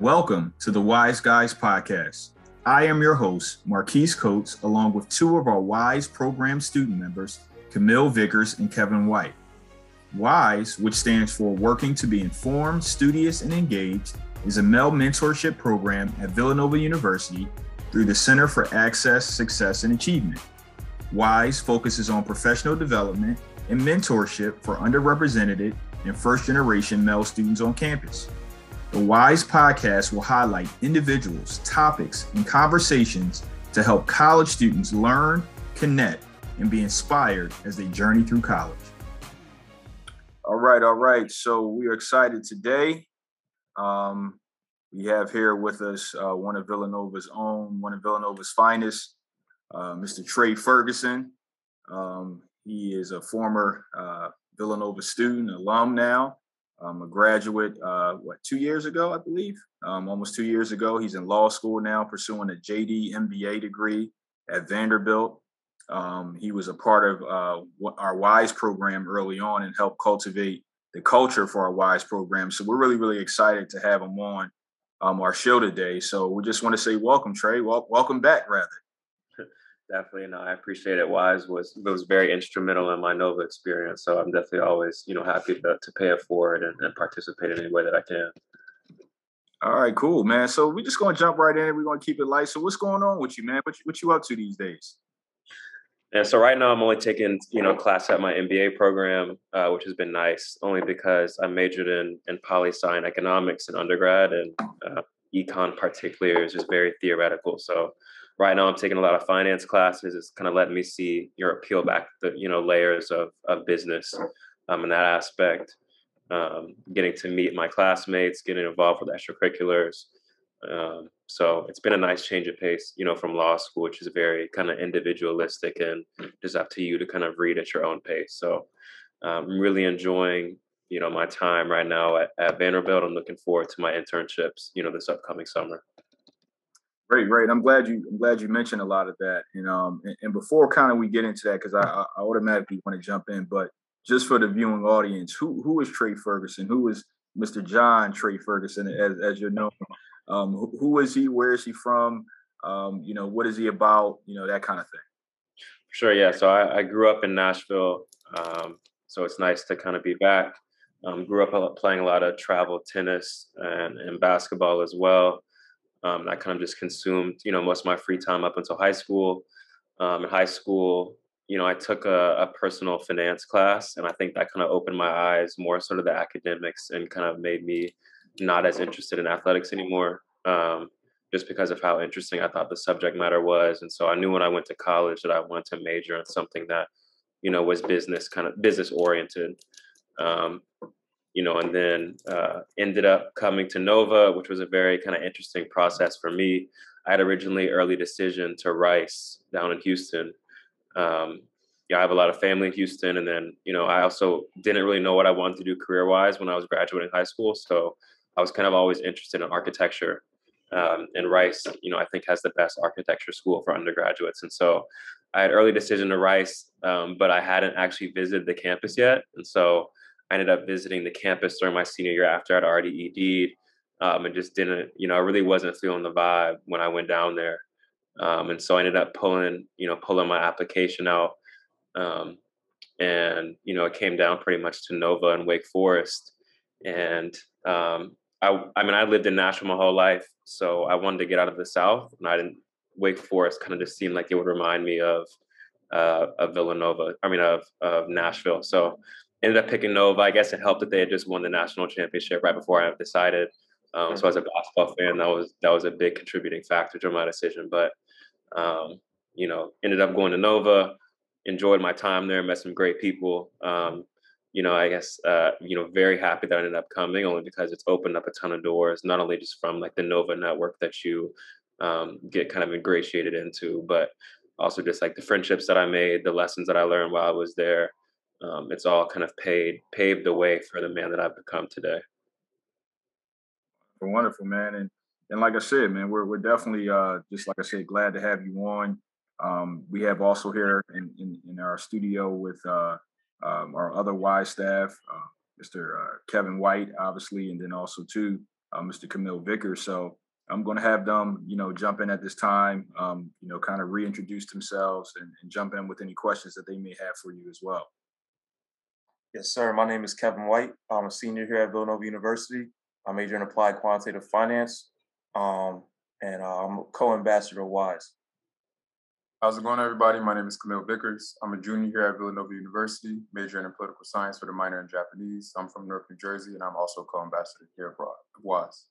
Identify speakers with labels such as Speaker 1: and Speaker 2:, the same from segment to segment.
Speaker 1: Welcome to the Wise Guys Podcast. I am your host, Marquise Coates, along with two of our WISE program student members, Camille Vickers and Kevin White. WISE, which stands for Working to be Informed, Studious, and Engaged, is a male mentorship program at Villanova University through the Center for Access, Success, and Achievement. WISE focuses on professional development and mentorship for underrepresented and first generation male students on campus. The WISE podcast will highlight individuals, topics, and conversations to help college students learn, connect, and be inspired as they journey through college. All right, all right. So we are excited today. Um, we have here with us uh, one of Villanova's own, one of Villanova's finest, uh, Mr. Trey Ferguson. Um, he is a former uh, Villanova student, alum now. I'm a graduate, uh, what, two years ago, I believe, um, almost two years ago. He's in law school now, pursuing a JD MBA degree at Vanderbilt. Um, he was a part of uh, our WISE program early on and helped cultivate the culture for our WISE program. So we're really, really excited to have him on um, our show today. So we just want to say welcome, Trey. Well, welcome back, rather
Speaker 2: definitely. and I appreciate it. Wise was was very instrumental in my Nova experience. So I'm definitely always, you know, happy to, to pay it forward and, and participate in any way that I can.
Speaker 1: All right, cool, man. So we're just gonna jump right in. We're gonna keep it light. So what's going on with you, man? What you, what you up to these days?
Speaker 2: And so right now I'm only taking, you know, class at my MBA program, uh, which has been nice, only because I majored in in poli sci and economics in undergrad, and uh, econ particularly is just very theoretical. So right now I'm taking a lot of finance classes. It's kind of letting me see your peel back the you know layers of of business um, in that aspect. Um, getting to meet my classmates, getting involved with extracurriculars. Um, so it's been a nice change of pace, you know, from law school, which is very kind of individualistic and just up to you to kind of read at your own pace. So um, I'm really enjoying, you know, my time right now at, at Vanderbilt. I'm looking forward to my internships, you know, this upcoming summer.
Speaker 1: Great, great. I'm glad you. I'm glad you mentioned a lot of that. And um, and, and before kind of we get into that, because I, I automatically want to jump in, but just for the viewing audience, who who is Trey Ferguson? Who is Mr. John Trey Ferguson, as as you know? Um, who, who is he? Where is he from? Um, you know, what is he about? You know, that kind of thing.
Speaker 2: Sure. Yeah. So I, I grew up in Nashville. Um, so it's nice to kind of be back. Um, grew up playing a lot of travel tennis and, and basketball as well. Um, I kind of just consumed, you know, most of my free time up until high school. Um, in high school, you know, I took a, a, personal finance class, and I think that kind of opened my eyes more sort of the academics and kind of made me not as interested in athletics anymore, um, just because of how interesting I thought the subject matter was. And so I knew when I went to college that I wanted to major in something that, you know, was business kind of business oriented. Um, you know, and then uh, ended up coming to Nova, which was a very kind of interesting process for me. I had originally early decision to Rice down in Houston. Um, yeah, I have a lot of family in Houston, and then you know, I also didn't really know what I wanted to do career wise when I was graduating high school. So I was kind of always interested in architecture. Um, and Rice, you know, I think has the best architecture school for undergraduates. And so I had early decision to Rice, um, but I hadn't actually visited the campus yet. And so I ended up visiting the campus during my senior year after I'd already ED'd um, and just didn't, you know, I really wasn't feeling the vibe when I went down there. Um, and so I ended up pulling, you know, pulling my application out. Um, and, you know, it came down pretty much to Nova and Wake Forest. And um, I, I mean, I lived in Nashville my whole life. So I wanted to get out of the South. And I didn't, Wake Forest kind of just seemed like it would remind me of, uh, of Villanova, I mean, of, of Nashville. So ended up picking Nova. I guess it helped that they had just won the national championship right before I decided. Um, so as a basketball fan, that was that was a big contributing factor to my decision. But um, you know, ended up going to Nova. Enjoyed my time there. Met some great people. Um, you know, I guess uh, you know, very happy that I ended up coming only because it's opened up a ton of doors, not only just from like the Nova network that you um, get kind of ingratiated into, but also just like the friendships that I made, the lessons that I learned while I was there um, it's all kind of paid paved the way for the man that I've become today.
Speaker 1: Wonderful, man, and and like I said, man, we're we're definitely uh, just like I said, glad to have you on. Um, we have also here in, in, in our studio with uh, um, our other WISE staff, uh, Mr. Uh, Kevin White, obviously, and then also too uh, Mr. Camille Vickers. So I'm going to have them, you know, jump in at this time, um, you know, kind of reintroduce themselves and, and jump in with any questions that they may have for you as well.
Speaker 3: Yes, sir. My name is Kevin White. I'm a senior here at Villanova University. I major in applied quantitative finance, um, and uh, I'm a co-ambassador of WISE.
Speaker 4: How's it going, everybody? My name is Camille Vickers. I'm a junior here at Villanova University, majoring in political science with a minor in Japanese. I'm from North New Jersey, and I'm also co-ambassador here abroad WISE.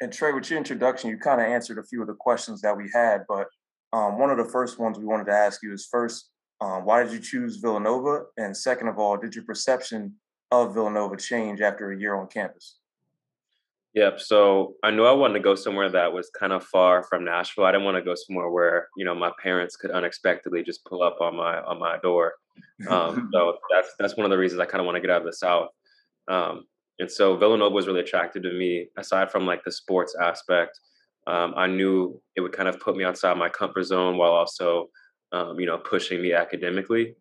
Speaker 3: And Trey, with your introduction, you kind of answered a few of the questions that we had, but um, one of the first ones we wanted to ask you is first, um, why did you choose Villanova? And second of all, did your perception of Villanova change after a year on campus?
Speaker 2: Yep. So I knew I wanted to go somewhere that was kind of far from Nashville. I didn't want to go somewhere where you know my parents could unexpectedly just pull up on my on my door. Um, so that's that's one of the reasons I kind of want to get out of the South. Um, and so Villanova was really attractive to me. Aside from like the sports aspect, um, I knew it would kind of put me outside my comfort zone while also, um, you know, pushing me academically.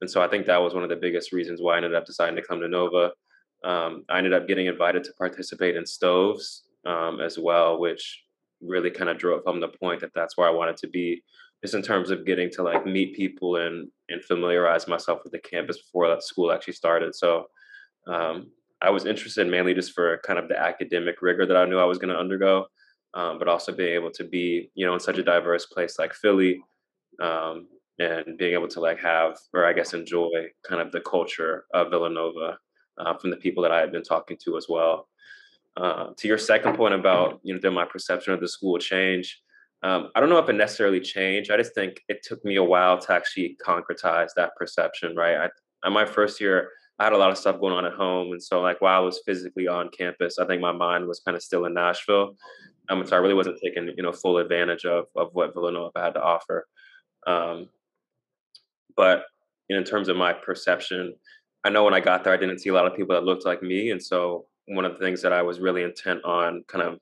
Speaker 2: And so I think that was one of the biggest reasons why I ended up deciding to come to Nova. Um, I ended up getting invited to participate in Stoves um, as well, which really kind of drove home the point that that's where I wanted to be, just in terms of getting to like meet people and and familiarize myself with the campus before that school actually started. So um, I was interested mainly just for kind of the academic rigor that I knew I was going to undergo, um, but also being able to be, you know, in such a diverse place like Philly, um, and being able to like have, or I guess enjoy, kind of the culture of Villanova uh, from the people that I had been talking to as well. Uh, to your second point about, you know, did my perception of the school change? Um, I don't know if it necessarily changed. I just think it took me a while to actually concretize that perception. Right, I, my first year I had a lot of stuff going on at home, and so like while I was physically on campus, I think my mind was kind of still in Nashville. Um, so I really wasn't taking you know full advantage of of what Villanova had to offer. Um, but in terms of my perception, I know when I got there, I didn't see a lot of people that looked like me, and so one of the things that I was really intent on, kind of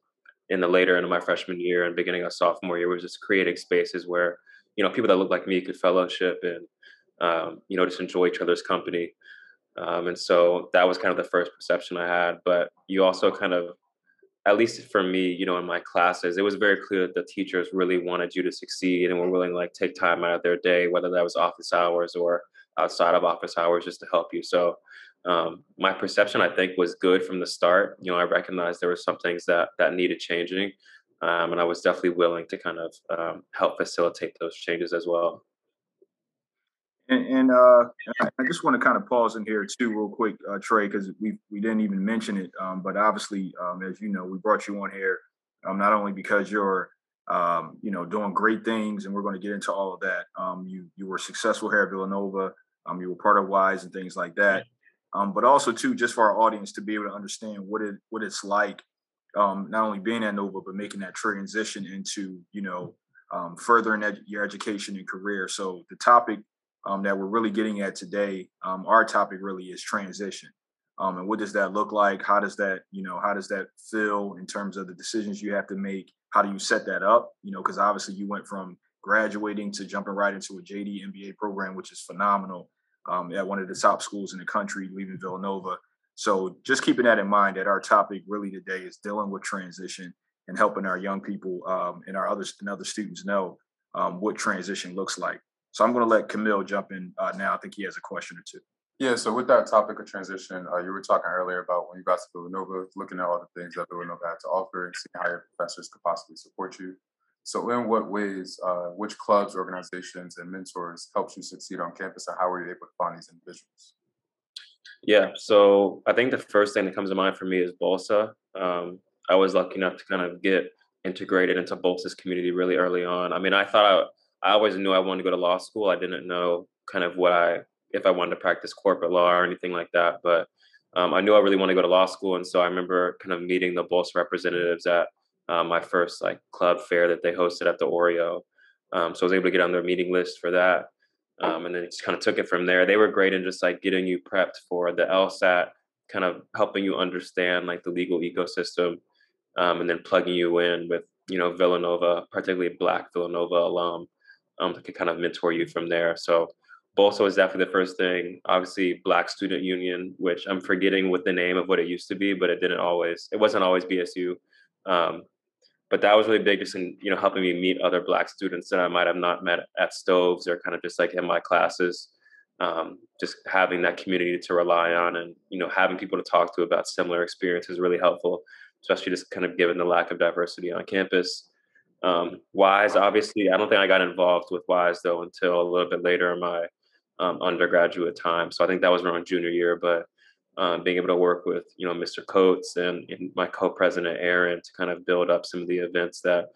Speaker 2: in the later into my freshman year and beginning of sophomore year, was just creating spaces where you know people that looked like me could fellowship and um, you know just enjoy each other's company. Um, and so that was kind of the first perception I had. But you also kind of, at least for me, you know, in my classes, it was very clear that the teachers really wanted you to succeed and were willing to like take time out of their day, whether that was office hours or outside of office hours, just to help you. So um, my perception, I think, was good from the start. You know, I recognized there were some things that that needed changing, um, and I was definitely willing to kind of um, help facilitate those changes as well.
Speaker 1: And, and uh, I just want to kind of pause in here too, real quick, uh, Trey, because we we didn't even mention it, um, but obviously, um, as you know, we brought you on here um, not only because you're um, you know doing great things, and we're going to get into all of that. Um, you you were successful here at Villanova. Um, you were part of Wise and things like that. but also too, just for our audience to be able to understand what it what it's like, not only being at Nova but making that transition into you know furthering ed- your education and career. So the topic um, that we're really getting at today. Um, our topic really is transition. Um, and what does that look like? How does that, you know, how does that feel in terms of the decisions you have to make? How do you set that up? You know, because obviously you went from graduating to jumping right into a JD MBA program, which is phenomenal um, at one of the top schools in the country, leaving Villanova. So just keeping that in mind that our topic really today is dealing with transition and helping our young people um, and our other and other students know um, what transition looks like. So I'm going to let Camille jump in uh, now. I think he has a question or two.
Speaker 4: Yeah, so with that topic of transition, uh, you were talking earlier about when you got to Villanova, looking at all the things that Villanova had to offer and seeing how your professors could possibly support you. So, in what ways, uh, which clubs, organizations, and mentors helped you succeed on campus, and how were you able to find these individuals?
Speaker 2: Yeah, so I think the first thing that comes to mind for me is BLSA. Um, I was lucky enough to kind of get integrated into BLSA's community really early on. I mean, I thought I, always knew I wanted to go to law school. I didn't know kind of what I if I wanted to practice corporate law or anything like that, but um, I knew I really wanted to go to law school, and so I remember kind of meeting the BLSA representatives at uh, my first like club fair that they hosted at the Oreo. Um, so I was able to get on their meeting list for that, um, and then just kind of took it from there. They were great in just like getting you prepped for the LSAT, kind of helping you understand like the legal ecosystem, um, and then plugging you in with you know Villanova, particularly Black Villanova alum um, that could kind of mentor you from there. So BLSA was definitely the first thing. Obviously, Black Student Union, which I'm forgetting what the name of what it used to be, but it didn't always. It wasn't always BSU. Um, but that was really big, just in you know helping me meet other Black students that I might have not met at Stoves or kind of just like in my classes. Um, just having that community to rely on, and you know having people to talk to about similar experiences is really helpful, especially just kind of given the lack of diversity on campus. Um, Wise, obviously, I don't think I got involved with Wise though until a little bit later in my um, undergraduate time. So I think that was around junior year. But um, being able to work with you know Mr. Coates and, and, my co-president Aaron to kind of build up some of the events that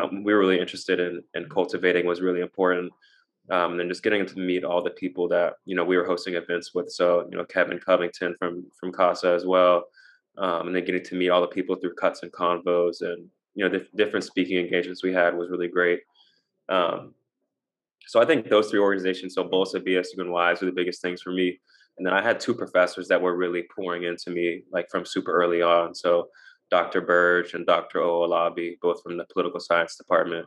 Speaker 2: um, we were really interested in and cultivating was really important. Um, and then just getting to meet all the people that you know we were hosting events with. So you know Kevin Covington from from CASA as well, um, and then getting to meet all the people through cuts and convos and you know the different speaking engagements we had was really great. Um, so I think those three organizations, so BLSA, BSU, and WISE, were the biggest things for me. And then I had two professors that were really pouring into me, like from super early on. So Dr. Burge and Dr. Oolabi, both from the political science department,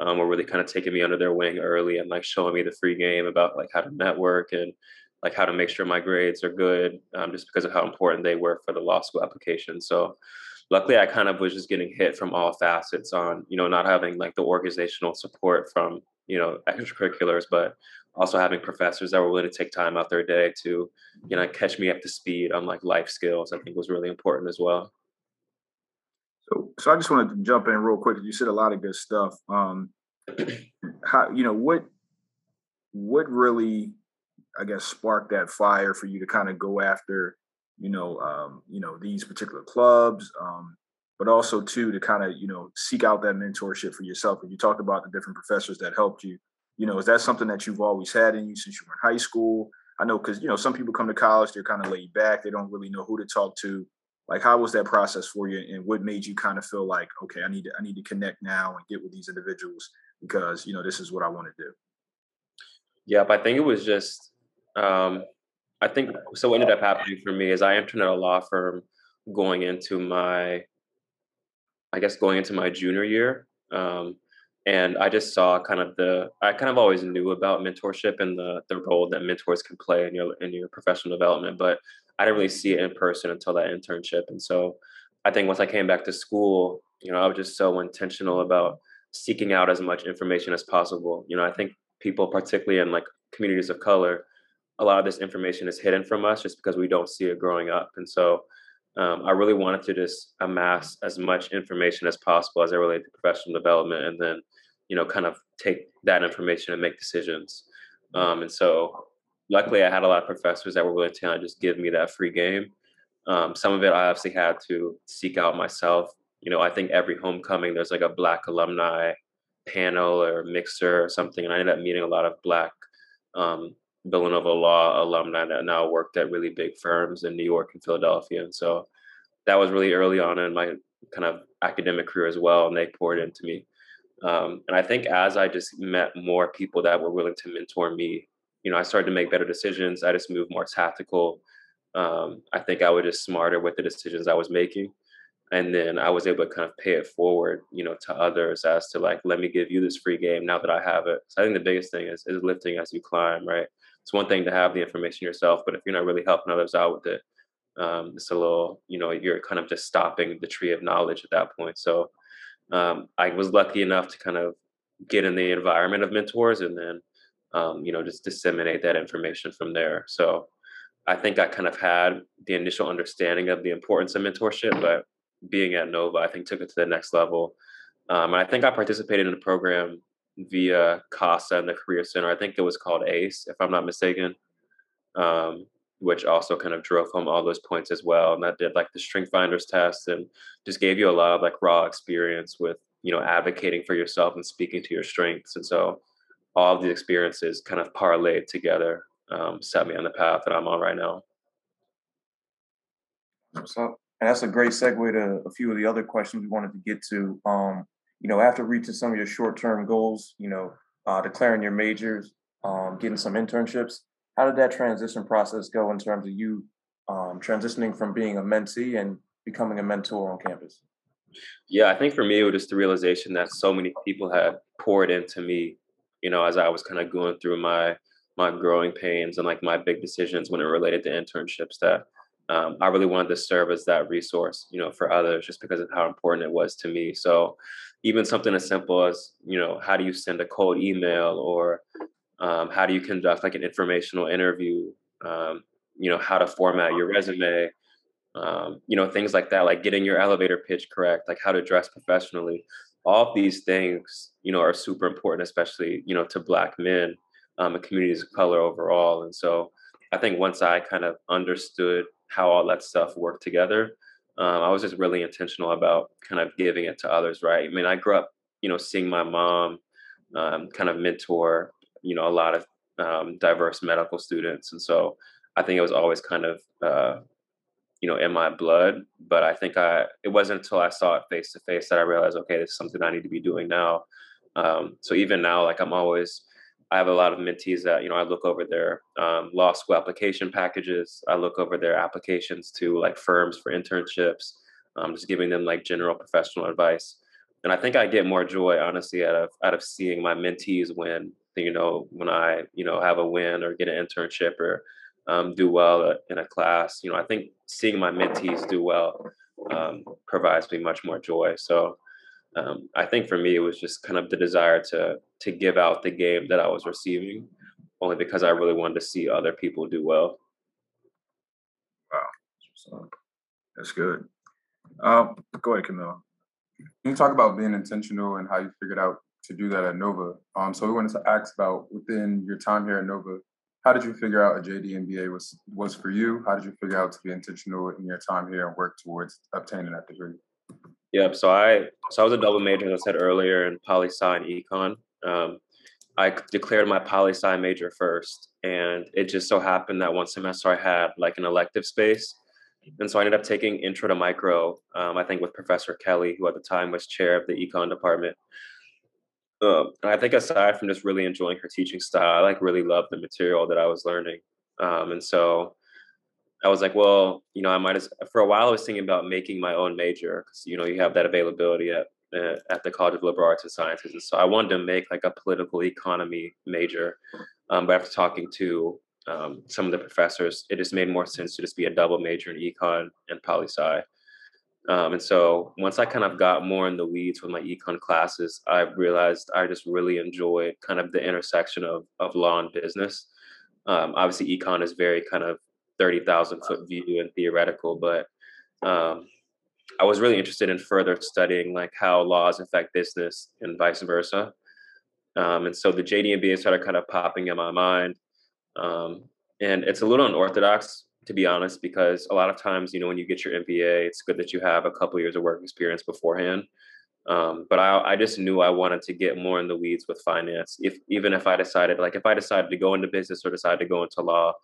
Speaker 2: um, were really kind of taking me under their wing early and like showing me the free game about like how to network and like how to make sure my grades are good, um, just because of how important they were for the law school application. So luckily I kind of was just getting hit from all facets on, you know, not having like the organizational support from you know extracurriculars but also having professors that were willing to take time out their day to you know catch me up to speed on like life skills i think was really important as well.
Speaker 1: So so i just wanted to jump in real quick you said a lot of good stuff um how you know what what really i guess sparked that fire for you to kind of go after you know um you know these particular clubs um but also too to kind of you know seek out that mentorship for yourself. And you talked about the different professors that helped you. You know, is that something that you've always had in you since you were in high school? I know because you know some people come to college, they're kind of laid back, they don't really know who to talk to. Like, how was that process for you, and what made you kind of feel like, okay, I need to I need to connect now and get with these individuals because you know this is what I want to do.
Speaker 2: Yep, I think it was just. Um, I think so. What ended up happening for me is I entered a law firm going into my I guess going into my junior year. Um, and I just saw kind of the I kind of always knew about mentorship and the the role that mentors can play in your in your professional development, but I didn't really see it in person until that internship. And so I think once I came back to school, you know, I was just so intentional about seeking out as much information as possible. You know, I think people, particularly in like communities of color, a lot of this information is hidden from us just because we don't see it growing up. And so um, I really wanted to just amass as much information as possible as I related to professional development, and then, you know, kind of take that information and make decisions. Um, and so, luckily, I had a lot of professors that were willing to kind of just give me that free game. Um, some of it I obviously had to seek out myself. You know, I think every homecoming there's like a Black alumni panel or mixer or something, and I ended up meeting a lot of Black um, Villanova Law alumni that now worked at really big firms in New York and Philadelphia. And so that was really early on in my kind of academic career as well. And they poured into me. Um, and I think as I just met more people that were willing to mentor me, you know, I started to make better decisions. I just moved more tactical. Um, I think I was just smarter with the decisions I was making. And then I was able to kind of pay it forward, you know, to others as to like, let me give you this free game now that I have it. So I think the biggest thing is, is lifting as you climb, right? It's one thing to have the information yourself, but if you're not really helping others out with it, um, it's a little, you know, you're kind of just stopping the tree of knowledge at that point. So um, I was lucky enough to kind of get in the environment of mentors and then, um, you know, just disseminate that information from there. So I think I kind of had the initial understanding of the importance of mentorship, but being at Nova, I think took it to the next level. Um, and I think I participated in a program via CASA and the Career Center. I think it was called ACE, if I'm not mistaken, um, which also kind of drove home all those points as well. And that did like the Strength Finders test and just gave you a lot of like raw experience with, you know, advocating for yourself and speaking to your strengths. And so all of these experiences kind of parlayed together, um, set me on the path that I'm on right now.
Speaker 3: So, and that's a great segue to a few of the other questions we wanted to get to. Um, you know, after reaching some of your short-term goals, you know, uh, declaring your majors, um, getting some internships, how did that transition process go in terms of you um, transitioning from being a mentee and becoming a mentor on campus?
Speaker 2: Yeah, I think for me, it was just the realization that so many people had poured into me, you know, as I was kind of going through my my growing pains and like my big decisions when it related to internships that um, I really wanted to serve as that resource, you know, for others just because of how important it was to me. So even something as simple as, you know, how do you send a cold email or um, how do you conduct like an informational interview, um, you know, how to format your resume, um, you know, things like that, like getting your elevator pitch correct, like how to dress professionally. All these things, you know, are super important, especially, you know, to Black men um, and communities of color overall. And so I think once I kind of understood how all that stuff worked together, um, I was just really intentional about kind of giving it to others, right? I mean, I grew up, you know, seeing my mom um, kind of mentor, you know, a lot of um, diverse medical students. And so I think it was always kind of, uh, you know, in my blood. But I think I, it wasn't until I saw it face to face that I realized, okay, this is something I need to be doing now. Um, so even now, like I'm always, I have a lot of mentees that you know I look over their um, law school application packages. I look over their applications to like firms for internships, um, just giving them like general professional advice. And I think I get more joy, honestly, out of out of seeing my mentees win. You know, when I you know have a win or get an internship or um, do well in a class. You know, I think seeing my mentees do well um, provides me much more joy. So um, I think for me, it was just kind of the desire to to give out the game that I was receiving, only because I really wanted to see other people do well.
Speaker 1: Wow, that's good. Um, go ahead, Camille.
Speaker 4: Can you talk about being intentional and how you figured out to do that at Nova? Um, so we wanted to ask about within your time here at Nova, how did you figure out a JD MBA was was for you? How did you figure out to be intentional in your time here and work towards obtaining that degree?
Speaker 2: Yep. So I so I was a double major, as I said earlier, in poli sci and econ. Um, I declared my poli sci major first, and it just so happened that one semester I had like an elective space, and so I ended up taking Intro to Micro. Um, I think with Professor Kelly, who at the time was chair of the econ department. Um, and I think aside from just really enjoying her teaching style, I like really loved the material that I was learning, um, and so I was like, well, you know, I might as for a while I was thinking about making my own major because you know you have that availability at uh, at the College of Liberal Arts and Sciences, and so I wanted to make like a political economy major. Um, but after talking to um, some of the professors, it just made more sense to just be a double major in econ and poli sci. Um, and so once I kind of got more in the weeds with my econ classes, I realized I just really enjoyed kind of the intersection of of law and business. Um, obviously, econ is very kind of 30,000 foot view and theoretical, but um, I was really interested in further studying like how laws affect business and vice versa. Um, and so the JD MBA started kind of popping in my mind. Um, and it's a little unorthodox, to be honest, because a lot of times, you know, when you get your MBA, it's good that you have a couple years of work experience beforehand. Um, but I, I just knew I wanted to get more in the weeds with finance. If even if I decided, like, if I decided to go into business or decided to go into law,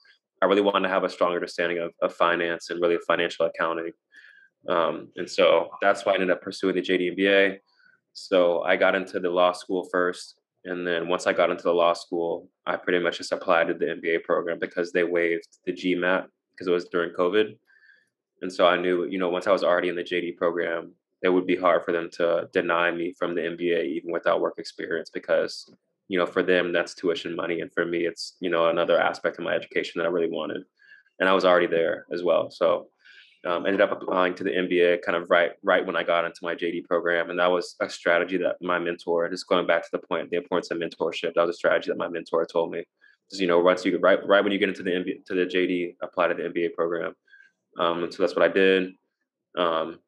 Speaker 2: I really wanted to have a strong understanding of, of finance and really financial accounting. Um, and so that's why I ended up pursuing the JD MBA. So I got into the law school first. And then once I got into the law school, I pretty much just applied to the MBA program because they waived the GMAT because it was during COVID. And so I knew, you know, once I was already in the JD program, it would be hard for them to deny me from the MBA even without work experience because you know, for them, that's tuition money. And for me, it's, you know, another aspect of my education that I really wanted. And I was already there as well. So um, ended up applying to the MBA kind of right right when I got into my JD program, and that was a strategy that my mentor. Just going back to the point, the importance of mentorship. That was a strategy that my mentor told me. Because you know, once you right right when you get into the MBA, to the JD, apply to the MBA program. Um, and so that's what I did. Um,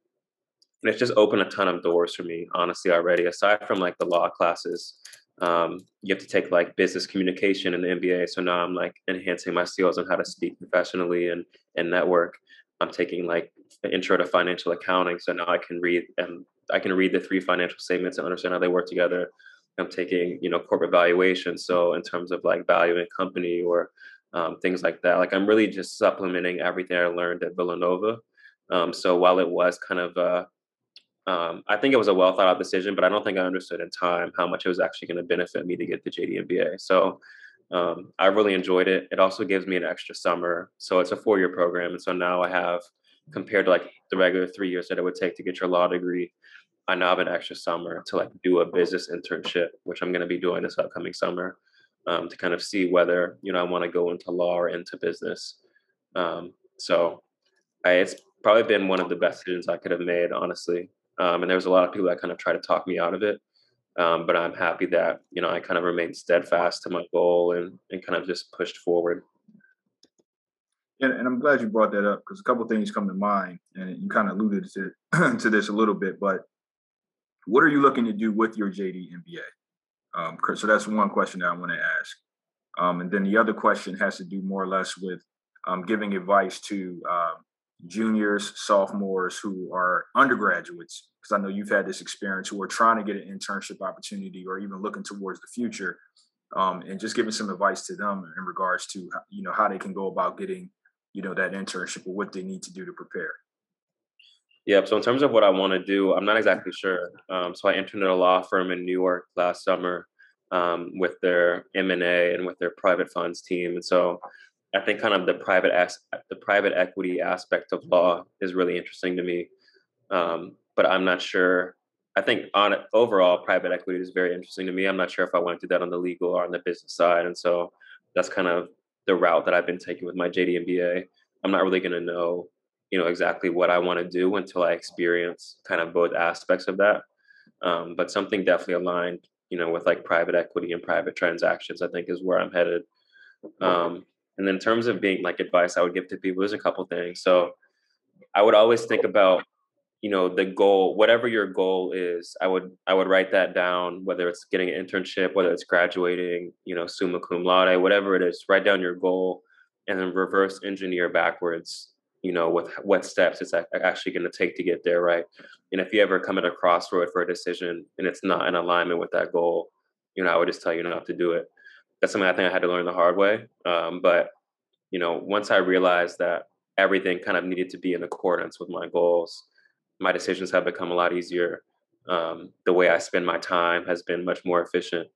Speaker 2: and it's just opened a ton of doors for me, honestly, already. Aside from like the law classes, um, you have to take like business communication in the MBA. So now I'm like enhancing my skills on how to speak professionally and and network. I'm taking like intro to financial accounting, so now I can read and I can read the three financial statements and understand how they work together. I'm taking you know corporate valuation, so in terms of like valuing company or um, things like that. Like I'm really just supplementing everything I learned at Villanova. Um, so while it was kind of uh, um, I think it was a well thought out decision, but I don't think I understood in time how much it was actually going to benefit me to get the JD MBA. So um, I really enjoyed it. It also gives me an extra summer. So it's a four year program. And so now I have, compared to like the regular three years that it would take to get your law degree, I now have an extra summer to like do a business internship, which I'm going to be doing this upcoming summer. um, to kind of see whether you know I want to go into law or into business. Um, so I, it's probably been one of the best decisions I could have made, honestly. Um, and there was a lot of people that kind of tried to talk me out of it. Um, but I'm happy that you know I kind of remained steadfast to my goal and and kind of just pushed forward.
Speaker 1: And, and I'm glad you brought that up because a couple things come to mind, and you kind of alluded to to this a little bit. But what are you looking to do with your JD MBA? Um, so that's one question that I want to ask. Um, and then the other question has to do more or less with um, giving advice to uh, juniors, sophomores who are undergraduates, because I know you've had this experience, who are trying to get an internship opportunity or even looking towards the future, um, and just giving some advice to them in regards to you know how they can go about getting you know that internship or what they need to do to prepare.
Speaker 2: Yeah. So in terms of what I want to do, I'm not exactly sure. Um, so I interned at a law firm in New York last summer um, with their M and A and with their private funds team, and so I think kind of the private as- the private equity aspect of law is really interesting to me, um, but I'm not sure. I think on overall, private equity is very interesting to me. I'm not sure if I want to do that on the legal or on the business side, and so that's kind of the route that I've been taking with my JD MBA. I'm not really going to know, you know, exactly what I want to do until I experience kind of both aspects of that. Um, but something definitely aligned, you know, with like private equity and private transactions, I think is where I'm headed. Um, and in terms of being like advice I would give to people, there's a couple things. So I would always think about, you know, the goal, whatever your goal is, I would I would write that down, whether it's getting an internship, whether it's graduating, you know, summa cum laude, whatever it is, write down your goal and then reverse engineer backwards, you know, with what steps it's actually going to take to get there, right? And if you ever come at a crossroad for a decision and it's not in alignment with that goal, you know, I would just tell you not to do it that's something I think I had to learn the hard way. Um, but you know, once I realized that everything kind of needed to be in accordance with my goals, my decisions have become a lot easier. Um, the way I spend my time has been much more efficient.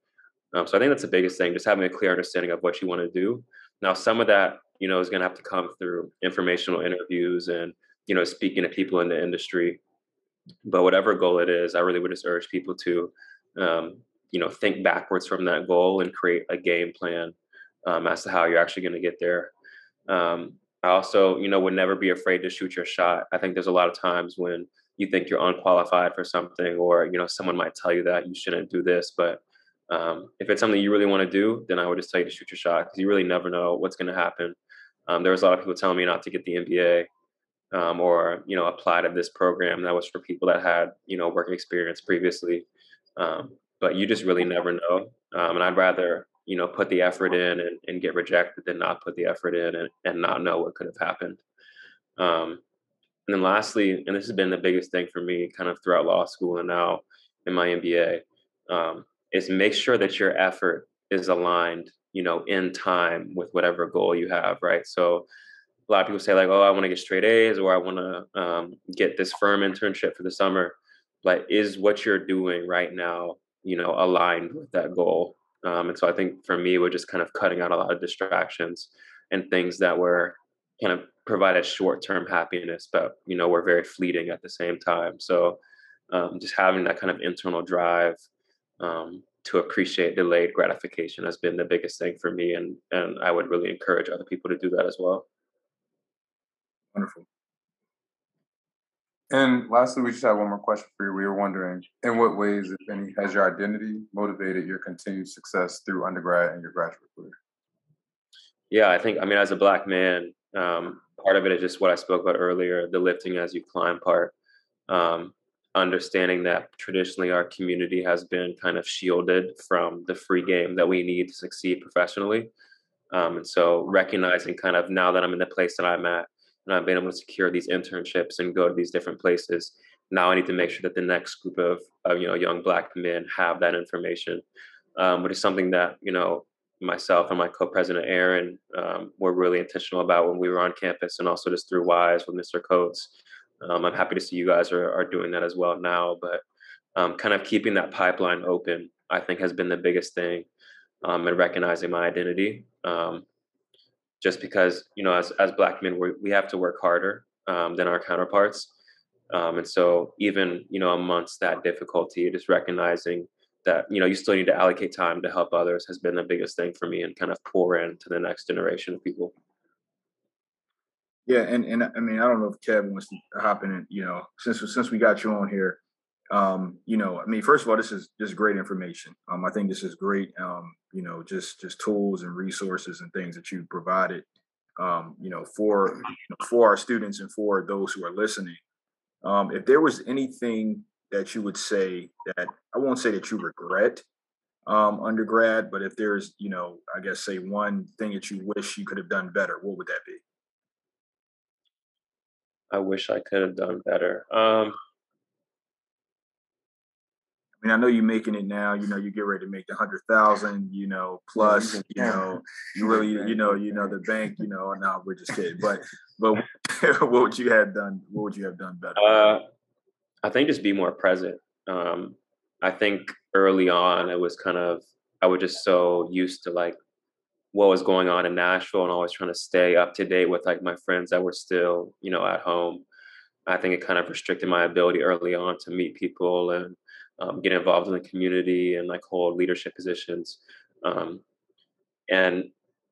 Speaker 2: Um, so I think that's the biggest thing, just having a clear understanding of what you want to do. Now, some of that, you know, is going to have to come through informational interviews and, you know, speaking to people in the industry. But whatever goal it is, I really would just urge people to um, you know think backwards from that goal and create a game plan um, as to how you're actually going to get there. Um, i also you know would never be afraid to shoot your shot. I think there's a lot of times when you think you're unqualified for something or you know someone might tell you that you shouldn't do this but um, if it's something you really want to do then i would just tell you to shoot your shot because you really never know what's going to happen. Um, there was a lot of people telling me not to get the mba um, or you know apply to this program. That was for people that had you know working experience previously. Um, but you just really never know. Um, and I'd rather, you know, put the effort in and, and, get rejected than not put the effort in and, and not know what could have happened. Um, and then lastly, and this has been the biggest thing for me kind of throughout law school and now in my MBA, um, is make sure that your effort is aligned, you know, in time with whatever goal you have, right? So a lot of people say like, oh, I want to get straight A's or I want to um, get this firm internship for the summer. Like, is what you're doing right now you know aligned with that goal. Um, and so i think for me we're just kind of cutting out a lot of distractions and things that were kind of provided short-term happiness but you know we're very fleeting at the same time. So um, just having that kind of internal drive um, to appreciate delayed gratification has been the biggest thing for me and and i would really encourage other people to do that as well.
Speaker 1: Wonderful
Speaker 4: and lastly, we just have one more question for you. We were wondering, in what ways, if any, has your identity motivated your continued success through undergrad and your graduate career?
Speaker 2: Yeah, I think, I mean, as a black man, um, part of it is just what I spoke about earlier the lifting as you climb part. Um, understanding that traditionally our community has been kind of shielded from the free game that we need to succeed professionally. Um, and so recognizing kind of now that I'm in the place that I'm at, and I've been able to secure these internships and go to these different places. Now I need to make sure that the next group of, of you know young black men have that information, um, which is something that you know myself and my co-president Aaron um, were really intentional about when we were on campus, and also just through Wise with Mr. Coates. Um, I'm happy to see you guys are, are doing that as well now, but um, kind of keeping that pipeline open, I think, has been the biggest thing, um, and recognizing my identity. Um, just because you know as as black men we we have to work harder um, than our counterparts um, and so even you know amongst that difficulty just recognizing that you know you still need to allocate time to help others has been the biggest thing for me and kind of pour into the next generation of people.
Speaker 1: Yeah, and and I mean I don't know if Kevin wants to hop in. and, You know, since since we got you on here, um, you know, I mean, first of all, this is just great information. Um, I think this is great. Um, you know, just just tools and resources and things that you provided. Um, you know, for you know, for our students and for those who are listening. Um, if there was anything that you would say that I won't say that you regret um, undergrad, but if there's, you know, I guess say one thing that you wish you could have done better, what would that be?
Speaker 2: I wish I could have done better. Um,
Speaker 1: I mean, I know you're making it now. You know, you get ready to make the hundred thousand. You know, plus, you know, you really, you know, you know, the bank. You know, no, we're just kidding. But, but what would you have done? What would you have done better?
Speaker 2: Uh, I think just be more present. Um, I think early on it was kind of I was just so used to like what was going on in Nashville and always trying to stay up to date with like my friends that were still you know at home. I think it kind of restricted my ability early on to meet people and um, get involved in the community and like hold leadership positions. Um, and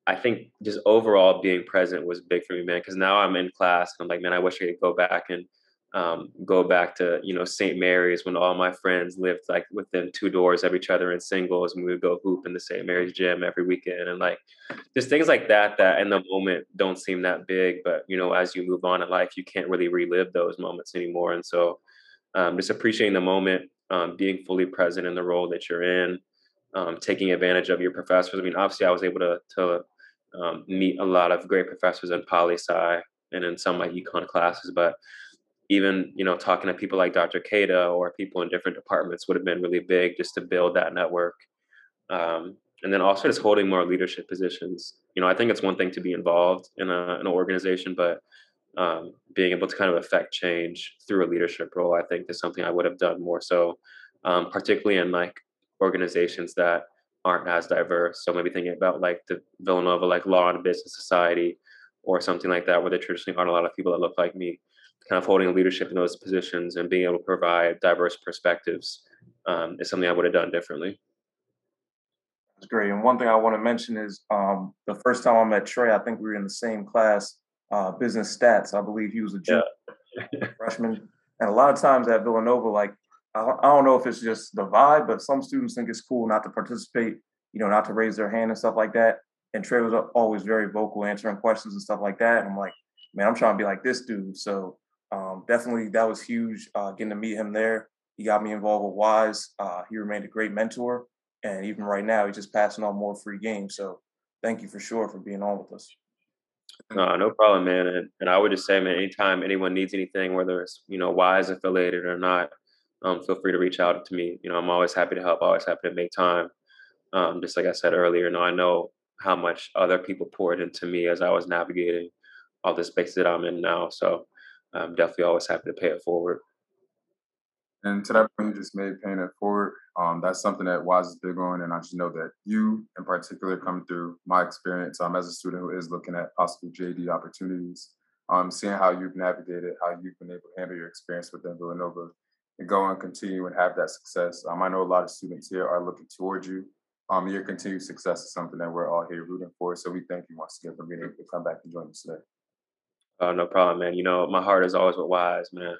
Speaker 2: I think just overall being present was big for me, man. Because now I'm in class and I'm like, man, I wish I could go back and um, go back to you know St. Mary's when all my friends lived like within two doors of each other in singles, and we would go hoop in the St. Mary's gym every weekend, and like just things like that that in the moment don't seem that big, but you know as you move on in life, you can't really relive those moments anymore, and so um, just appreciating the moment, um, being fully present in the role that you're in, um, taking advantage of your professors. I mean, obviously, I was able to to um, meet a lot of great professors in poli sci and in some of my econ classes, but even you know talking to people like Dr. Kada or people in different departments would have been really big just to build that network. Um, and then also just holding more leadership positions. You know, I think it's one thing to be involved in, a, an organization, but um, being able to kind of affect change through a leadership role, I think is something I would have done more so, um, particularly in like organizations that aren't as diverse. So maybe thinking about like the Villanova, like Law and Business Society, or something like that, where there traditionally aren't a lot of people that look like me kind of holding leadership in those positions and being able to provide diverse perspectives um, is something I would have done differently.
Speaker 3: That's great. And one thing I want to mention is um, the first time I met Trey, I think we were in the same class, uh, business stats. I believe he was a junior yeah. freshman. And a lot of times at Villanova, like I don't know if it's just the vibe, but some students think it's cool not to participate, you know, not to raise their hand and stuff like that. And Trey was always very vocal, answering questions and stuff like that. And I'm like, man, I'm trying to be like this dude. So um, definitely that was huge uh, getting to meet him there. He got me involved with Wise. Uh, he remained a great mentor. And even right now, he's just passing on more free games. So thank you for sure for being on with us.
Speaker 2: No, no problem, man. And, and I would just say, man, anytime anyone needs anything, whether it's, you know, Wise affiliated or not, um, feel free to reach out to me. You know, I'm always happy to help, always happy to make time. Um, just like I said earlier, you know, I know how much other people poured into me as I was navigating all the space that I'm in now. So I'm definitely always happy to pay it forward.
Speaker 4: And to that point you just made, paying it forward, um, that's something that Wise is big on. And I just know that you, in particular, come through my experience um, as a student who is looking at possible JD opportunities, um, seeing how you've navigated, how you've been able to handle your experience within Villanova, and go and continue and have that success. Um, I know a lot of students here are looking towards you. Um, your continued success is something that we're all here rooting for. So we thank you once again for being able to come back and join us today.
Speaker 2: Oh, no problem, man. You know, my heart is always with Wise, man.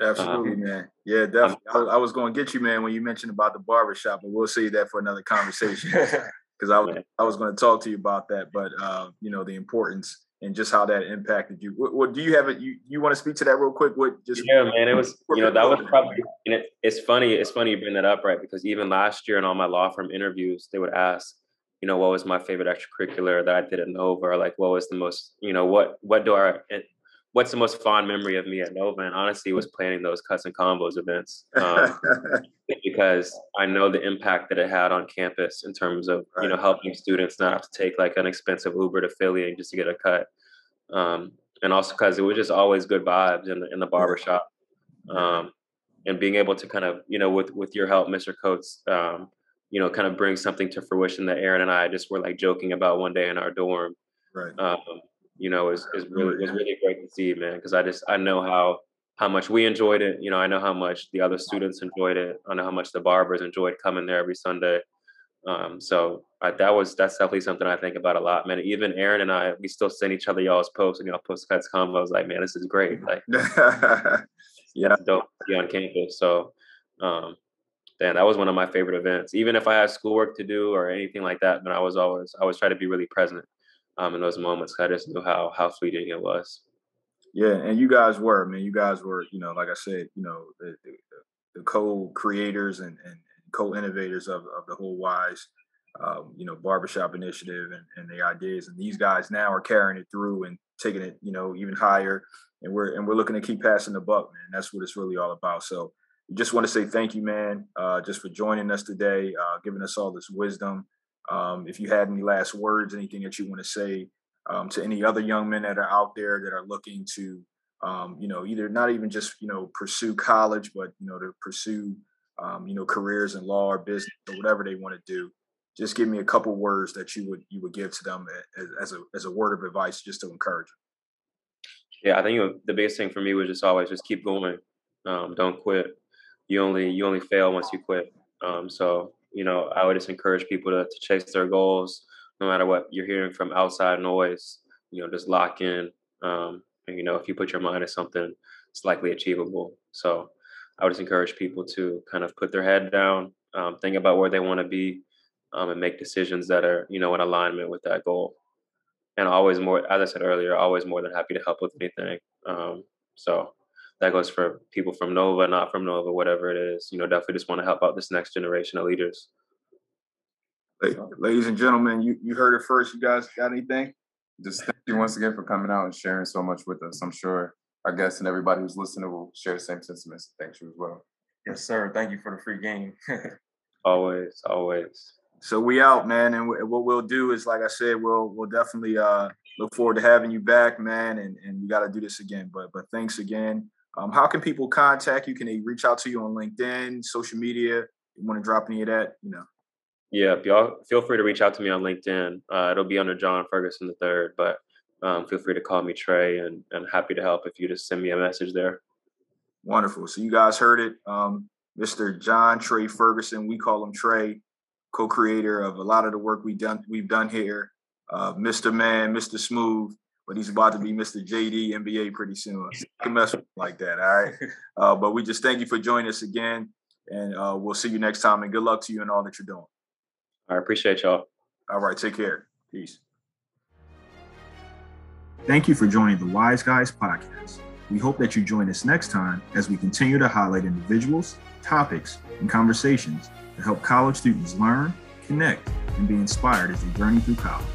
Speaker 1: Absolutely, um, man. Yeah, definitely. I, I, was going to get you, man, when you mentioned about the barbershop, but we'll save that for another conversation. Because I was I was going to talk to you about that, but uh, you know the importance and just how that impacted you. What, what do you have? It you you want to speak to that real quick? What just
Speaker 2: yeah, man. It was you know that was probably and it, it's funny. It's funny you bring that up, right? Because even last year in all my law firm interviews, they would ask, you know, what was my favorite extracurricular that I did at Nova, or like what was the most, you know, what what do I what's the most fond memory of me at Nova? And honestly, was planning those cuts and convos events um, because I know the impact that it had on campus in terms of right. you know helping students not have to take like an expensive Uber to Philly just to get a cut, um, and also because it was just always good vibes in the in the barbershop. Um, and being able to kind of you know with with your help, Mr. Coates, um, you know, kind of bring something to fruition that Aaron and I just were like joking about one day in our dorm.
Speaker 1: Right.
Speaker 2: You know, is is really was really great to see, man. Because I just I know how how much we enjoyed it. You know, I know how much the other students enjoyed it. I know how much the barbers enjoyed coming there every Sunday. Um, so I, that was that's definitely something I think about a lot, man. Even Aaron and I, we still send each other y'all's posts and y'all post cuts convos. Like, man, this is great. Like, yeah, dope be on campus. So, um, then that was one of my favorite events. Even if I had schoolwork to do or anything like that, then I was always I always try to be really present um, in those moments. I just knew how how fleeting it was.
Speaker 1: Yeah, and you guys were, man. You guys were, you know, like I said, you know, the, the, the co-creators and, and co-innovators of, of the whole Wise, um, you know, barbershop initiative and, and the ideas. And these guys now are carrying it through and taking it, you know, even higher. And we're and we're looking to keep passing the buck, man. That's what it's really all about. So, just want to say thank you, man, uh, just for joining us today, uh, giving us all this wisdom. Um, if you had any last words, anything that you want to say um, to any other young men that are out there that are looking to, um, you know, either not even just you know pursue college, but you know to pursue, um, you know, careers in law or business or whatever they want to do. Just give me a couple words that you would you would give to them as, as a as a word of advice, just to encourage them.
Speaker 2: Yeah, I think the biggest thing for me was just always just keep going. Um, don't quit. You only you only fail once you quit. Um, so you know, I would just encourage people to, to chase their goals, no matter what you're hearing from outside noise. You know, just lock in. Um, and you know, if you put your mind to something, it's likely achievable. So I would just encourage people to kind of put their head down, um, think about where they want to be, um, and make decisions that are you know in alignment with that goal. And always more, as I said earlier, always more than happy to help with anything. Um, so that goes for people from Nova, not from Nova, whatever it is. You know, definitely just want to help out this next generation of leaders.
Speaker 1: Hey, ladies and gentlemen, you, you heard it first. You guys got anything?
Speaker 4: Just thank you once again for coming out and sharing so much with us. I'm sure our guests and everybody who's listening will share the same sentiments. Thank you as well.
Speaker 3: Yes, sir. Thank you for the free game.
Speaker 2: always, always.
Speaker 1: So we out, man. And what we'll do is, like I said, we'll we'll definitely uh, look forward to having you back, man. And and we got to do this again. But but thanks again. Um, how can people contact you? Can they reach out to you on LinkedIn, social media? You want to drop any of that? You know.
Speaker 2: Yeah, y'all feel free to reach out to me on LinkedIn. Uh, it'll be under John Ferguson the third, but um, feel free to call me Trey, and and happy to help if you just send me a message there.
Speaker 1: Wonderful. So you guys heard it, um, Mr. John Trey Ferguson. We call him Trey, co-creator of a lot of the work we've done we've done here. Uh, Mr. Man, Mr. Smooth but he's about to be Mr. JD MBA pretty soon. I can mess with him like that. All right. Uh, but we just thank you for joining us again, and uh, we'll see you next time. And good luck to you and all that you're doing.
Speaker 2: I appreciate y'all.
Speaker 1: All right. Take care. Peace. Thank you for joining the Wise Guys podcast. We hope that you join us next time as we continue to highlight individuals, topics, and conversations to help college students learn, connect, and be inspired as they journey through college.